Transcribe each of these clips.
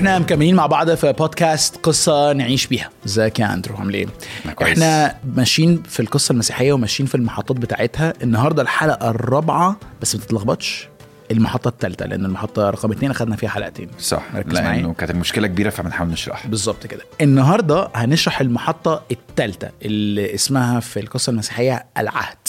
إحنا مكملين مع بعض في بودكاست قصة نعيش بيها. ازيك يا أندرو؟ عامل إيه. إحنا ماشيين في القصة المسيحية وماشيين في المحطات بتاعتها. النهارده الحلقة الرابعة بس ما تتلخبطش المحطة الثالثه لأن المحطة رقم اثنين اخذنا فيها حلقتين. صح. لأنه كانت المشكلة كبيرة فبنحاول نشرحها. بالظبط كده. النهارده هنشرح المحطة الثالثه اللي اسمها في القصة المسيحية العهد.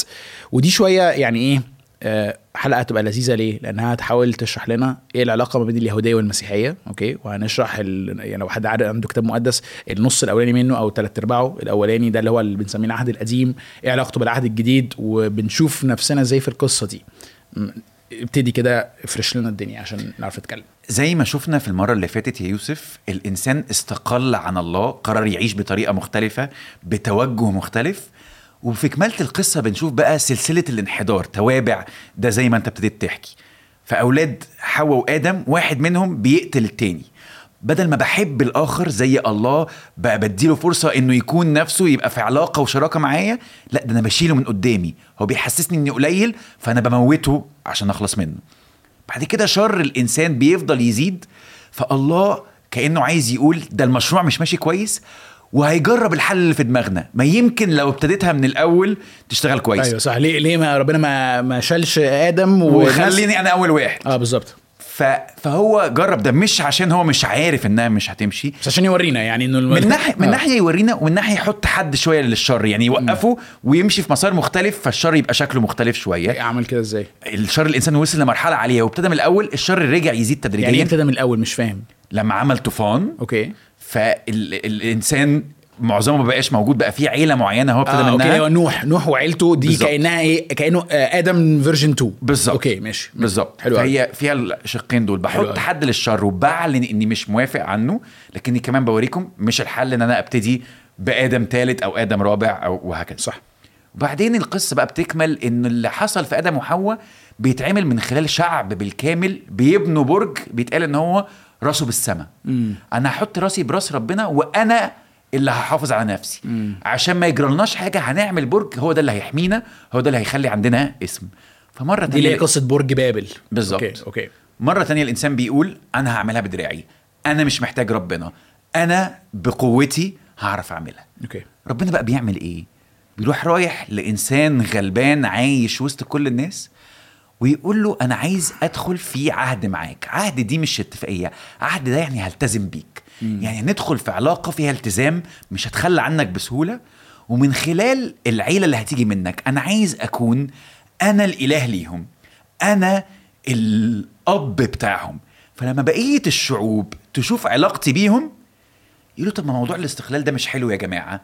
ودي شوية يعني إيه آه، حلقة تبقى لذيذة ليه؟ لأنها هتحاول تشرح لنا إيه العلاقة ما بين اليهودية والمسيحية، أوكي؟ وهنشرح ال... يعني لو حد عنده كتاب مقدس النص الأولاني منه أو ثلاث أرباعه الأولاني ده اللي هو اللي بنسميه العهد القديم، إيه علاقته بالعهد الجديد وبنشوف نفسنا إزاي في القصة دي. ابتدي كده افرش لنا الدنيا عشان نعرف نتكلم. زي ما شفنا في المرة اللي فاتت يا يوسف الإنسان استقل عن الله قرر يعيش بطريقة مختلفة بتوجه مختلف وفي كمالة القصة بنشوف بقى سلسلة الانحدار توابع ده زي ما انت ابتديت تحكي. فأولاد حواء وآدم واحد منهم بيقتل التاني. بدل ما بحب الآخر زي الله بقى بديله فرصة إنه يكون نفسه يبقى في علاقة وشراكة معايا لا ده أنا بشيله من قدامي. هو بيحسسني إني قليل فأنا بموته عشان أخلص منه. بعد كده شر الإنسان بيفضل يزيد فالله كأنه عايز يقول ده المشروع مش ماشي كويس وهيجرب الحل اللي في دماغنا. ما يمكن لو ابتديتها من الأول تشتغل كويس. أيوه صح. ليه ليه ما ربنا ما ما شالش آدم وخليني أنا أول واحد. آه بالظبط. ف... فهو جرب ده مش عشان هو مش عارف إنها مش هتمشي. بس عشان يورينا يعني إنه. من ناحيه من آه. ناحية يورينا ومن ناحية يحط حد شوية للشر. يعني يوقفه ويمشي في مسار مختلف فالشر يبقى شكله مختلف شوية. اعمل كده إزاي؟ الشر الإنسان وصل لمرحلة عالية وابتدى من الأول الشر رجع يزيد تدريجيا. يعني إيه ابتدى من الأول مش فاهم. لما عمل طوفان. okay. فالإنسان معظمه ما بقاش موجود بقى في عيلة معينة هو ابتدى okay منها. هو نوح نوح وعيلته دي بالظبط. كأنها إيه كأنه آه، آدم version 2 بالظبط. okay ماشي. بالظبط. حلو. فهي فيها الشقين دول. بحط. حد للشر وبعلن إني مش موافق عنه لكني كمان بوريكم مش الحل إن أنا أبتدي بآدم ثالث أو آدم رابع أو وهكذا. صح. وبعدين القصة بقى بتكمل إن اللي حصل في آدم وحواء بيتعمل من خلال شعب بالكامل بيبنوا برج بيتقال إن هو راسه بالسماء أنا هحط راسي براس ربنا وأنا اللي هحافظ على نفسي. عشان ما يجرالناش حاجة هنعمل برج هو ده اللي هيحمينا هو ده اللي هيخلي عندنا اسم. فمرة دي تانية قصة برج بابل. بالظبط. okay okay. مرة تانية الإنسان بيقول أنا هعملها بدراعي. أنا مش محتاج ربنا. أنا بقوتي هعرف أعملها. أوكي. ربنا بقى بيعمل إيه؟ بيروح رايح لإنسان غلبان عايش وسط كل الناس ويقول له أنا عايز أدخل في عهد معاك. عهد دي مش اتفاقية. عهد ده يعني هلتزم بيك. يعني ندخل في علاقة فيها التزام مش هتخلى عنك بسهولة. ومن خلال العيلة اللي هتيجي منك أنا عايز أكون أنا الإله ليهم. أنا الأب بتاعهم. فلما بقية الشعوب تشوف علاقتي بيهم يقولوا طب ما موضوع الاستقلال ده مش حلو يا جماعة.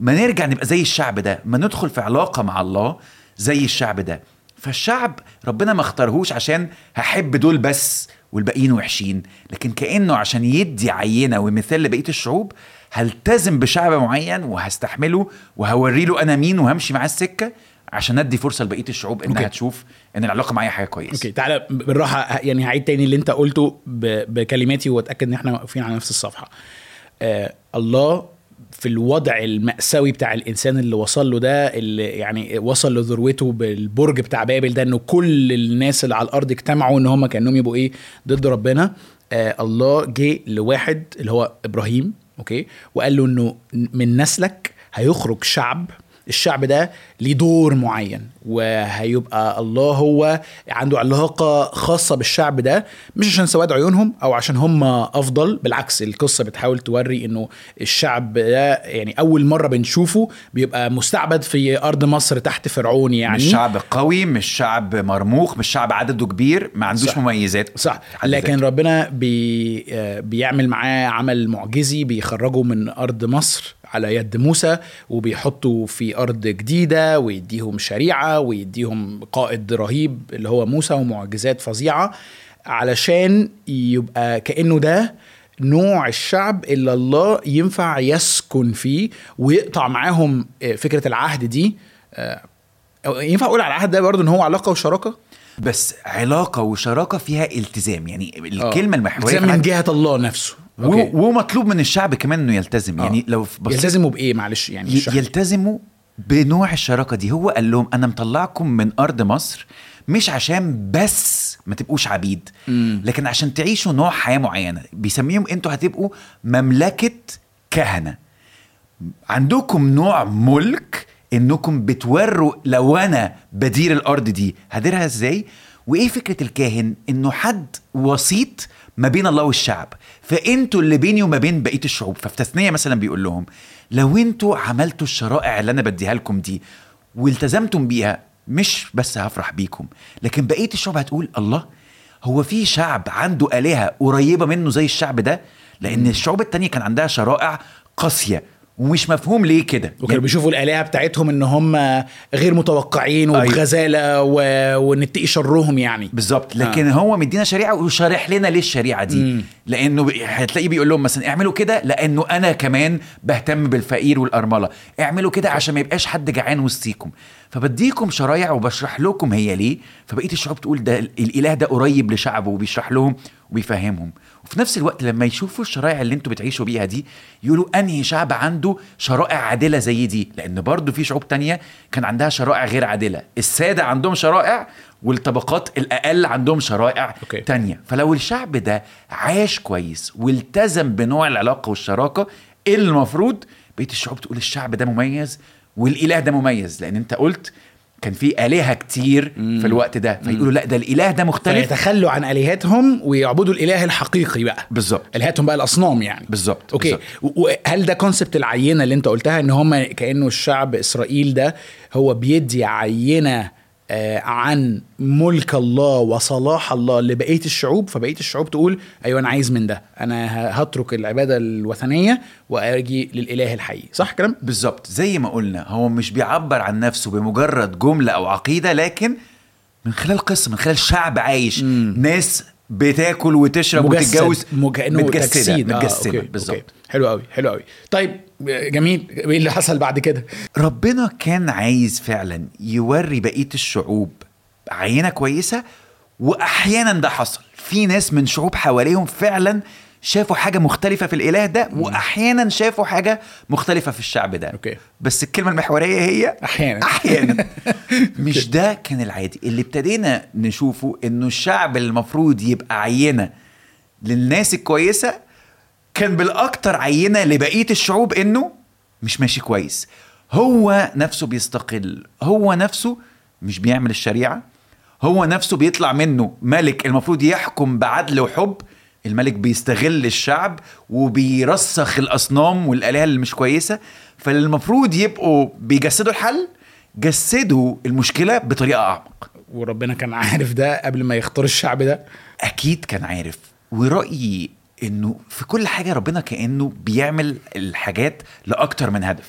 ما نرجع نبقى زي الشعب ده. ما ندخل في علاقة مع الله زي الشعب ده. فالشعب ربنا ما اختارهوش عشان هحب دول بس والباقيين وحشين لكن كأنه عشان يدي عينة ومثال لبقية الشعوب هلتزم بشعب معين وهستحمله وهوري له أنا مين وهمشي معاه السكة عشان أدي فرصة لبقية الشعوب إنها okay. تشوف إن العلاقة معايا حاجة كويسة okay تعالى بالراحة يعني هعيد تاني اللي أنت قلته. بكلماتي وأتأكد إن إحنا واقفين على نفس الصفحة آه الله في الوضع المأساوي بتاع الإنسان اللي وصل له ده اللي يعني وصل لذروته بالبرج بتاع بابل ده إنه كل الناس اللي على الأرض اجتمعوا إن هم كأنهم يبقوا إيه؟ ضد ربنا. آه الله جه لواحد اللي هو إبراهيم okay؟ وقال له إنه من نسلك هيخرج شعب الشعب ده ليه دور معين وهيبقى الله هو عنده علاقة خاصة بالشعب ده مش عشان سواد عيونهم أو عشان هم أفضل بالعكس القصة بتحاول توري إنه الشعب ده يعني أول مرة بنشوفه بيبقى مستعبد في أرض مصر تحت فرعون يعني مش شعب قوي مش شعب مرموق مش شعب عدده كبير ما عندوش صح. مميزات صح لكن ذاته. ربنا بي آه، بيعمل معاه عمل معجزي بيخرجه من أرض مصر على يد موسى وبيحطوا في أرض جديدة ويديهم شريعة ويديهم قائد رهيب اللي هو موسى ومعجزات فظيعة علشان يبقى كأنه ده نوع الشعب اللي الله ينفع يسكن فيه ويقطع معاهم آه، فكرة العهد دي آه، ينفع أقول على العهد ده برضه إن هو علاقة وشراكة بس علاقة وشراكة فيها التزام يعني آه. الكلمة المحورية التزام من جهة الله نفسه أوكي. ومطلوب من الشعب كمان إنه يلتزم. يعني لو يلتزموا بإيه؟ معلش يعني. يلتزموا بنوع الشراكة دي. هو قال لهم أنا مطلعكم من أرض مصر مش عشان بس ما تبقوش عبيد مم. لكن عشان تعيشوا نوع حياة معينة. بيسميهم أنتوا هتبقوا مملكة كهنة. عندكم نوع ملك إنكم بتوروا لو أنا بدير الأرض دي. هديرها إزاي؟ وإيه فكرة الكاهن؟ إنه حد وسيط ما بين الله والشعب. فأنتوا اللي بيني وما بين بقية الشعوب. ففي تثنيه مثلا بيقول لهم لو أنتوا عملتوا الشرائع اللي أنا بديها لكم دي والتزمتم بيها مش بس هفرح بيكم. لكن بقية الشعوب هتقول الله هو في شعب عنده آلهة قريبة منه زي الشعب ده؟ لأن الشعوب التانية كان عندها شرائع قاسية. ومش مفهوم ليه كده. وكانوا بيشوفوا الآلهة بتاعتهم إن هم غير متوقعين أيوة. وبغزالة و... ونتقي شرهم يعني. بالظبط. لكن آه. هو مدينا شريعة وشارح لنا ليه الشريعة دي. مم. لأنه هتلاقيه بيقول لهم مثلا اعملوا كده لأنه أنا كمان بهتم بالفقير والأرملة. اعملوا كده عشان ما يبقاش حد جعان وسطيكم. فبديكم شرايع وبشرح لكم هي ليه. فبقية الشعوب تقول ده ال- الإله ده قريب لشعبه وبيشرح لهم وبيفهمهم وفي نفس الوقت لما يشوفوا الشرائع اللي أنتوا بتعيشوا بيها دي يقولوا أنهي شعب عنده شرائع عادلة زي دي. لأن برضو في شعوب تانية كان عندها شرائع غير عادلة. السادة عندهم شرائع والطبقات الأقل عندهم شرائع okay. تانية. فلو الشعب ده عاش كويس والتزم بنوع العلاقة والشراكة المفروض؟ بقية الشعوب تقول الشعب ده مميز والإله ده مميز لأن أنت قلت كان في آلهة كتير في الوقت ده فيقولوا لأ ده الإله ده مختلف. فيتخلوا عن آلهتهم ويعبدوا الإله الحقيقي بقى. بالظبط. آلهتهم بقى الأصنام يعني. بالظبط okay. وهل ده concept العينة اللي أنت قلتها إن هم كأنه الشعب إسرائيل ده هو بيدي عينة عن ملك الله وصلاح الله لبقية الشعوب فبقية الشعوب تقول أيوه أنا عايز من ده أنا هترك العبادة الوثنية وأجي للإله الحقيقي صح كلام بالظبط زي ما قلنا هو مش بيعبر عن نفسه بمجرد جملة أو عقيدة لكن من خلال قصة من خلال شعب عايش مم. ناس بتاكل وتشرب وتتجوز كانه متجسدة آه، متجسدة أوكي، بالظبط. حلو قوي حلو قوي طيب جميل. إيه اللي حصل بعد كده؟ ربنا كان عايز فعلا يوري بقية الشعوب عينة كويسة واحيانا ده حصل. في ناس من شعوب حواليهم فعلا شافوا حاجة مختلفة في الإله ده وأحيانا شافوا حاجة مختلفة في الشعب ده. أوكي. بس الكلمة المحورية هي أحيانا. أحيانا. مش ده كان العادي. اللي ابتدينا نشوفه إنه الشعب اللي المفروض يبقى عينة للناس الكويسة كان بالأكتر عينة لبقية الشعوب إنه مش ماشي كويس. هو نفسه بيستقل. هو نفسه مش بيعمل الشريعة. هو نفسه بيطلع منه ملك المفروض يحكم بعدل وحب. الملك بيستغل الشعب وبيرسخ الأصنام والآلهة اللي مش كويسة فالمفروض يبقوا بيجسدوا الحل جسدوا المشكلة بطريقة أعمق. وربنا كان عارف ده قبل ما يختار الشعب ده؟ أكيد كان عارف ورأيي إنه في كل حاجة ربنا كأنه بيعمل الحاجات لأكتر من هدف.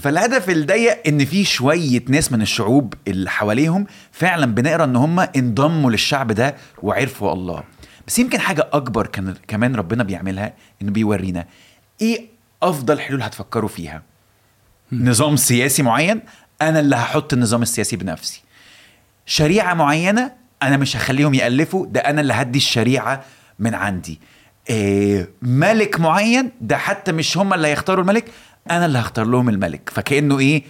فالهدف الضيق إن في شوية ناس من الشعوب اللي حواليهم فعلا بنقرأ إن هم انضموا للشعب ده وعرفوا الله. بس يمكن حاجة أكبر كان كمان ربنا بيعملها إنه بيورينا إيه أفضل حلول هتفكروا فيها. نظام سياسي معين أنا اللي هحط النظام السياسي بنفسي. شريعة معينة أنا مش هخليهم يألفوا ده أنا اللي هدي الشريعة من عندي. إيه ملك معين ده حتى مش هم اللي هيختاروا الملك أنا اللي هختار لهم الملك. فكأنه إيه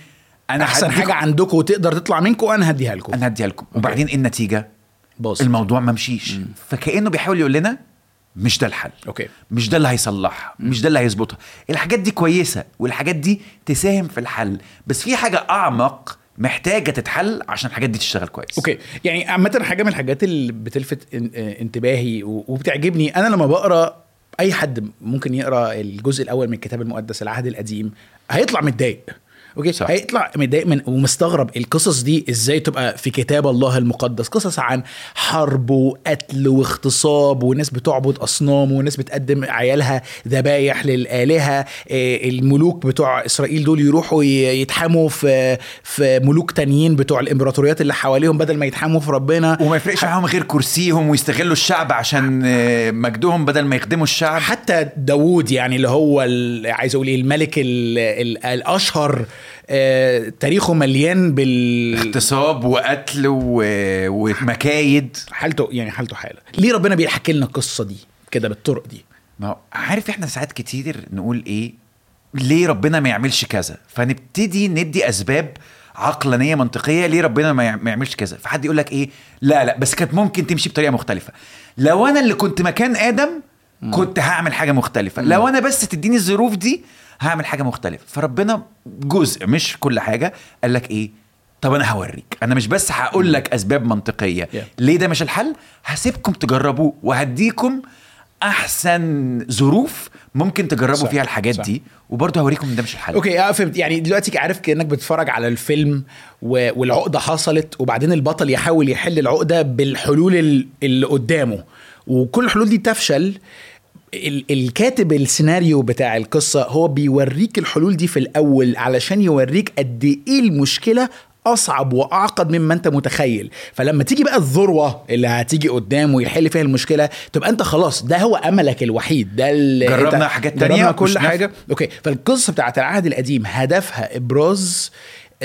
أنا أحسن حاجة عندكم وتقدر تطلع منكم أنا هديها لكم. أنا هديها لكم. وبعدين إيه النتيجة؟ باظ الموضوع ما مشيش. فكأنه بيحاول يقول لنا مش ده الحل. أوكي. مش ده اللي هيصلحها. مش ده اللي هيظبطها. الحاجات دي كويسة والحاجات دي تساهم في الحل. بس في حاجة أعمق محتاجة تتحل عشان الحاجات دي تشتغل كويس. Okay. يعني عامة حاجة من الحاجات اللي بتلفت آه، انتباهي وبتعجبني أنا لما بقرأ أي حد ممكن يقرأ الجزء الأول من الكتاب المقدس العهد القديم هيطلع متضايق. Okay؟ صح. هيطلع متضايق من ومستغرب القصص دي إزاي تبقى في كتاب الله المقدس. قصص عن حرب وقتل واغتصاب وناس بتعبد أصنام وناس بتقدم عيالها ذبايح للآلهة. إيه، الملوك بتوع إسرائيل دول يروحوا يتحاموا في في ملوك تانيين بتوع الإمبراطوريات اللي حواليهم بدل ما يتحاموا في ربنا. وما يفرقش معاهم غير كرسيهم ويستغلوا الشعب عشان آه، مجدهم بدل ما يخدموا الشعب. حتى داوود يعني اللي هو عايز أقول إيه الملك ال ال الأشهر آه، تاريخه مليان بال اغتصاب وقتل و... ومكايد حالته يعني حالته حاله. ليه ربنا بيحكي لنا القصة دي كده بالطرق دي؟ ما عارف إحنا ساعات كتير نقول إيه؟ ليه ربنا ما يعملش كذا؟ فنبتدي ندي أسباب عقلانية منطقية ليه ربنا ما يعملش كذا. فحد يقول لك إيه؟ لا لا بس كانت ممكن تمشي بطريقة مختلفة. لو أنا اللي كنت مكان آدم كنت هعمل حاجة مختلفة. لو أنا بس تديني الظروف دي هعمل حاجة مختلفة. فربنا جزء مش كل حاجة. قال لك إيه؟ طب أنا هوريك. أنا مش بس هقول لك أسباب منطقية. Yeah. ليه ده مش الحل؟ هسيبكم تجربوه وهديكم أحسن ظروف ممكن تجربوا صح، فيها الحاجات صح. دي. وبرضه هوريكم إن ده مش الحل. Okay آه فهمت. يعني دلوقتي عارف كأنك بتتفرج على الفيلم و... والعقدة حصلت وبعدين البطل يحاول يحل العقدة بالحلول ال- اللي قدامه. وكل الحلول دي تفشل الكاتب السيناريو بتاع القصة هو بيوريك الحلول دي في الأول علشان يوريك قد إيه المشكلة أصعب وأعقد مما أنت متخيل فلما تيجي بقى الذروة اللي هتيجي قدام ويحل فيها المشكلة تبقى أنت خلاص ده هو أملك الوحيد ده اللي جربنا حاجات جربنا تانية كل مش نافع. حاجة okay فالقصة بتاعت العهد القديم هدفها إبراز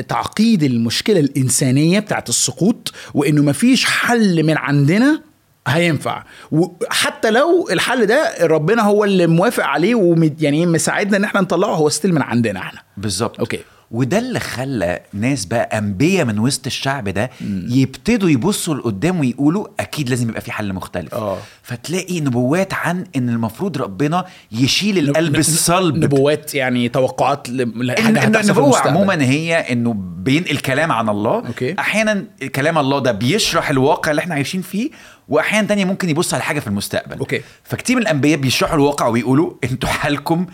تعقيد المشكلة الإنسانية بتاعت السقوط وإنه مفيش حل من عندنا هينفع. وحتى لو الحل ده ربنا هو اللي موافق عليه ومد يعني مساعدنا إن إحنا نطلعه هو still من عندنا إحنا. بالظبط. Okay. وده اللي خلى ناس بقى أنبياء من وسط الشعب ده يبتدوا يبصوا لقدام ويقولوا أكيد لازم يبقى في حل مختلف آه. فتلاقي نبوات عن إن المفروض ربنا يشيل القلب الصلب نبوات يعني توقعات لحاجه إن المستقبل. عموما هي إنه بينقل كلام عن الله okay. أحيانا كلام الله ده بيشرح الواقع اللي إحنا عايشين فيه واحيانا تانية ممكن يبص على حاجة في المستقبل okay. فكتير من الأنبياء بيشرحوا الواقع ويقولوا أنتوا حالكم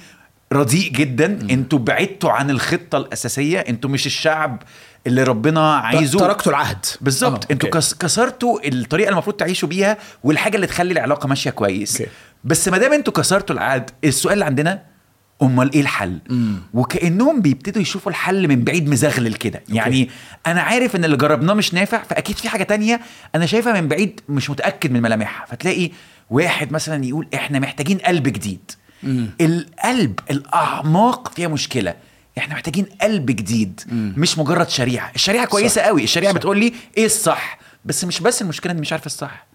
رديء جدا. أنتوا بعدتوا عن الخطة الأساسية. أنتوا مش الشعب اللي ربنا عايزه. تركتوا العهد. بالظبط. آه، أنتوا كسرتوا الطريقة المفروض تعيشوا بيها والحاجة اللي تخلي العلاقة ماشية كويس. أوكي. بس ما دام أنتوا كسرتوا العهد السؤال اللي عندنا امال إيه الحل؟ وكأنهم بيبتدوا يشوفوا الحل من بعيد مزغلل كده. يعني أنا عارف إن اللي جربناه مش نافع فأكيد في حاجة تانية أنا شايفها من بعيد مش متأكد من ملامحها. فتلاقي واحد مثلا يقول إحنا محتاجين قلب جديد. القلب الأعماق فيها مشكلة. إحنا محتاجين قلب جديد مش مجرد شريعة. الشريعة كويسة صح. قوي. الشريعة صح. بتقول لي إيه الصح؟ بس مش بس المشكلة إني مش عارف الصح.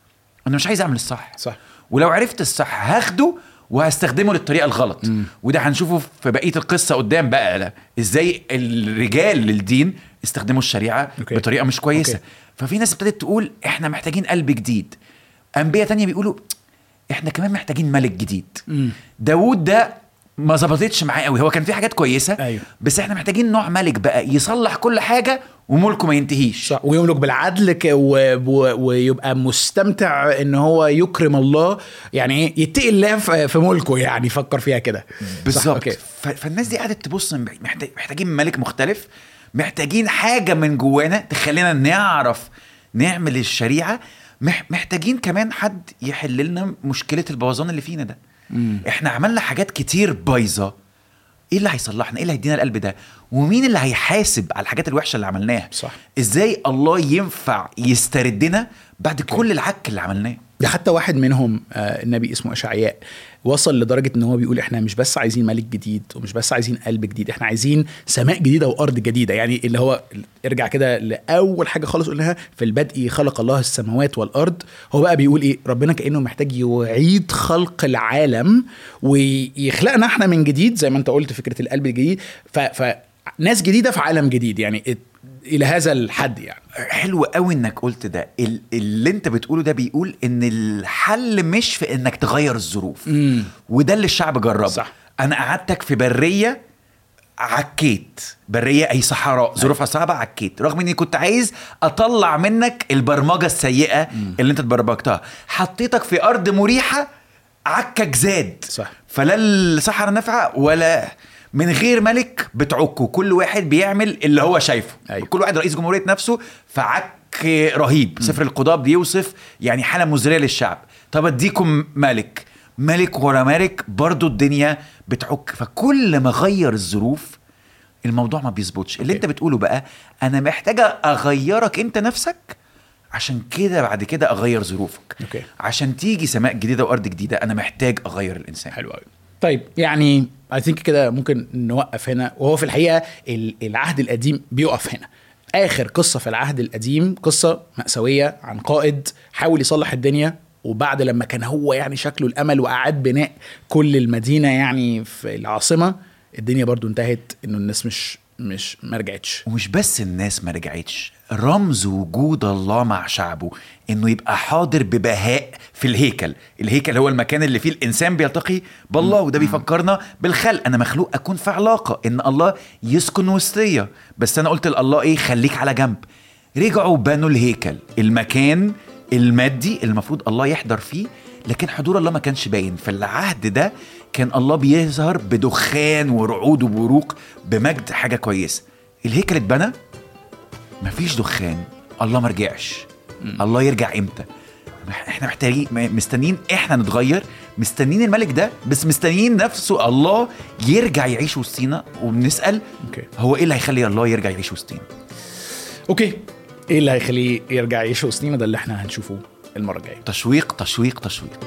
أنا مش عايز أعمل الصح. صح. ولو عرفت الصح هاخده وهستخدمه للطريقة الغلط. وده هنشوفه في بقية القصة قدام بقى. لا. إزاي الرجال للدين استخدموا الشريعة okay. بطريقة مش كويسة. Okay. ففي ناس ابتدت تقول إحنا محتاجين قلب جديد. أنبياء تانية بيقولوا إحنا كمان محتاجين ملك جديد. داوود ده ما ظبطتش معاه قوي. هو كان في حاجات كويسة أيوه. بس إحنا محتاجين نوع ملك بقى يصلح كل حاجة وملكه ما ينتهيش. صح. ويملك بالعدل ك- و... و... ويبقى مستمتع إن هو يكرم الله. يعني إيه؟ يتقي الله في في ملكه يعني. فكر فيها كده. بالظبط. ف- فالناس دي قعدت تبص محتاج محتاجين ملك مختلف. محتاجين حاجة من جوانا تخلينا نعرف نعمل الشريعة. محتاجين كمان حد يحل لنا مشكلة البوظان اللي فينا ده. إحنا عملنا حاجات كتير بايظة. إيه اللي هيصلحنا؟ إيه اللي هيدينا القلب ده؟ ومين اللي هيحاسب على الحاجات الوحشة اللي عملناها؟ صح. إزاي الله ينفع يستردنا بعد كل العك اللي عملناه؟ ده حتى واحد منهم آه، النبي اسمه أشعياء وصل لدرجة إن هو بيقول إحنا مش بس عايزين ملك جديد ومش بس عايزين قلب جديد إحنا عايزين سماء جديدة وأرض جديدة. يعني اللي هو ارجع كده لأول حاجة خالص قلناها في البدء خلق الله السماوات والأرض. هو بقى بيقول إيه؟ ربنا كأنه محتاج يعيد خلق العالم ويخلقنا إحنا من جديد زي ما أنت قلت فكرة القلب الجديد. ف, ف ناس جديدة في عالم جديد. يعني إلى هذا الحد يعني. حلو قوي إنك قلت ده. ال- اللي أنت بتقوله ده بيقول إن الحل مش في إنك تغير الظروف. مم. وده اللي الشعب جربه. صح. أنا قعدتك في برية عكيت. برية أي صحراء ظروفها صعبة عكيت. رغم إني كنت عايز أطلع منك البرمجة السيئة اللي أنت اتبرمجتها. حطيتك في أرض مريحة عكك زاد. صح. فلا الصحراء نافعة ولا من غير ملك بتعكوا كل واحد بيعمل اللي هو شايفه. أيوة. كل واحد رئيس جمهورية نفسه فعك رهيب. سفر القضاء بيوصف يعني حالة مزرية للشعب. طب أديكم ملك. ملك ورا ملك برضو الدنيا بتعك. فكل ما غير الظروف الموضوع ما بيظبطش. اللي. أنت بتقوله بقى أنا محتاجة أغيرك أنت نفسك عشان كده بعد كده أغير ظروفك. أوكي. عشان تيجي سماء جديدة وأرض جديدة أنا محتاج أغير الإنسان. حلو قوي طيب يعني اي ثينك كده ممكن نوقف هنا. وهو في الحقيقة ال- العهد القديم بيقف هنا. آخر قصة في العهد القديم قصة مأساوية عن قائد حاول يصلح الدنيا وبعد لما كان هو يعني شكله الأمل وأعاد بناء كل المدينة يعني في العاصمة الدنيا برضو انتهت إنه الناس مش مش ما رجعتش. ومش بس الناس ما رجعتش رمز وجود الله مع شعبه إنه يبقى حاضر ببهاء في الهيكل. الهيكل هو المكان اللي فيه الإنسان بيلتقي بالله وده بيفكرنا بالخلق. أنا مخلوق أكون في علاقة إن الله يسكن وسطيا. بس أنا قلت لله إيه؟ خليك على جنب. رجعوا بنوا الهيكل المكان المادي المفروض الله يحضر فيه. لكن حضور الله ما كانش باين. في العهد ده كان الله بيظهر بدخان ورعود وبروق بمجد حاجة كويسة. الهيكل اتبنى؟ مفيش دخان. الله ما رجعش الله يرجع إمتى؟ إحنا محتاجين مستنيين إحنا نتغير. مستنيين الملك ده بس مستنيين نفسه الله يرجع يعيش وسطينا وبنسأل Okay. هو إيه اللي هيخلي الله يرجع يعيش وسطينا؟ Okay. إيه اللي هيخليه يرجع يعيش وسطينا؟ ده اللي إحنا هنشوفه المرة الجاية. تشويق تشويق تشويق.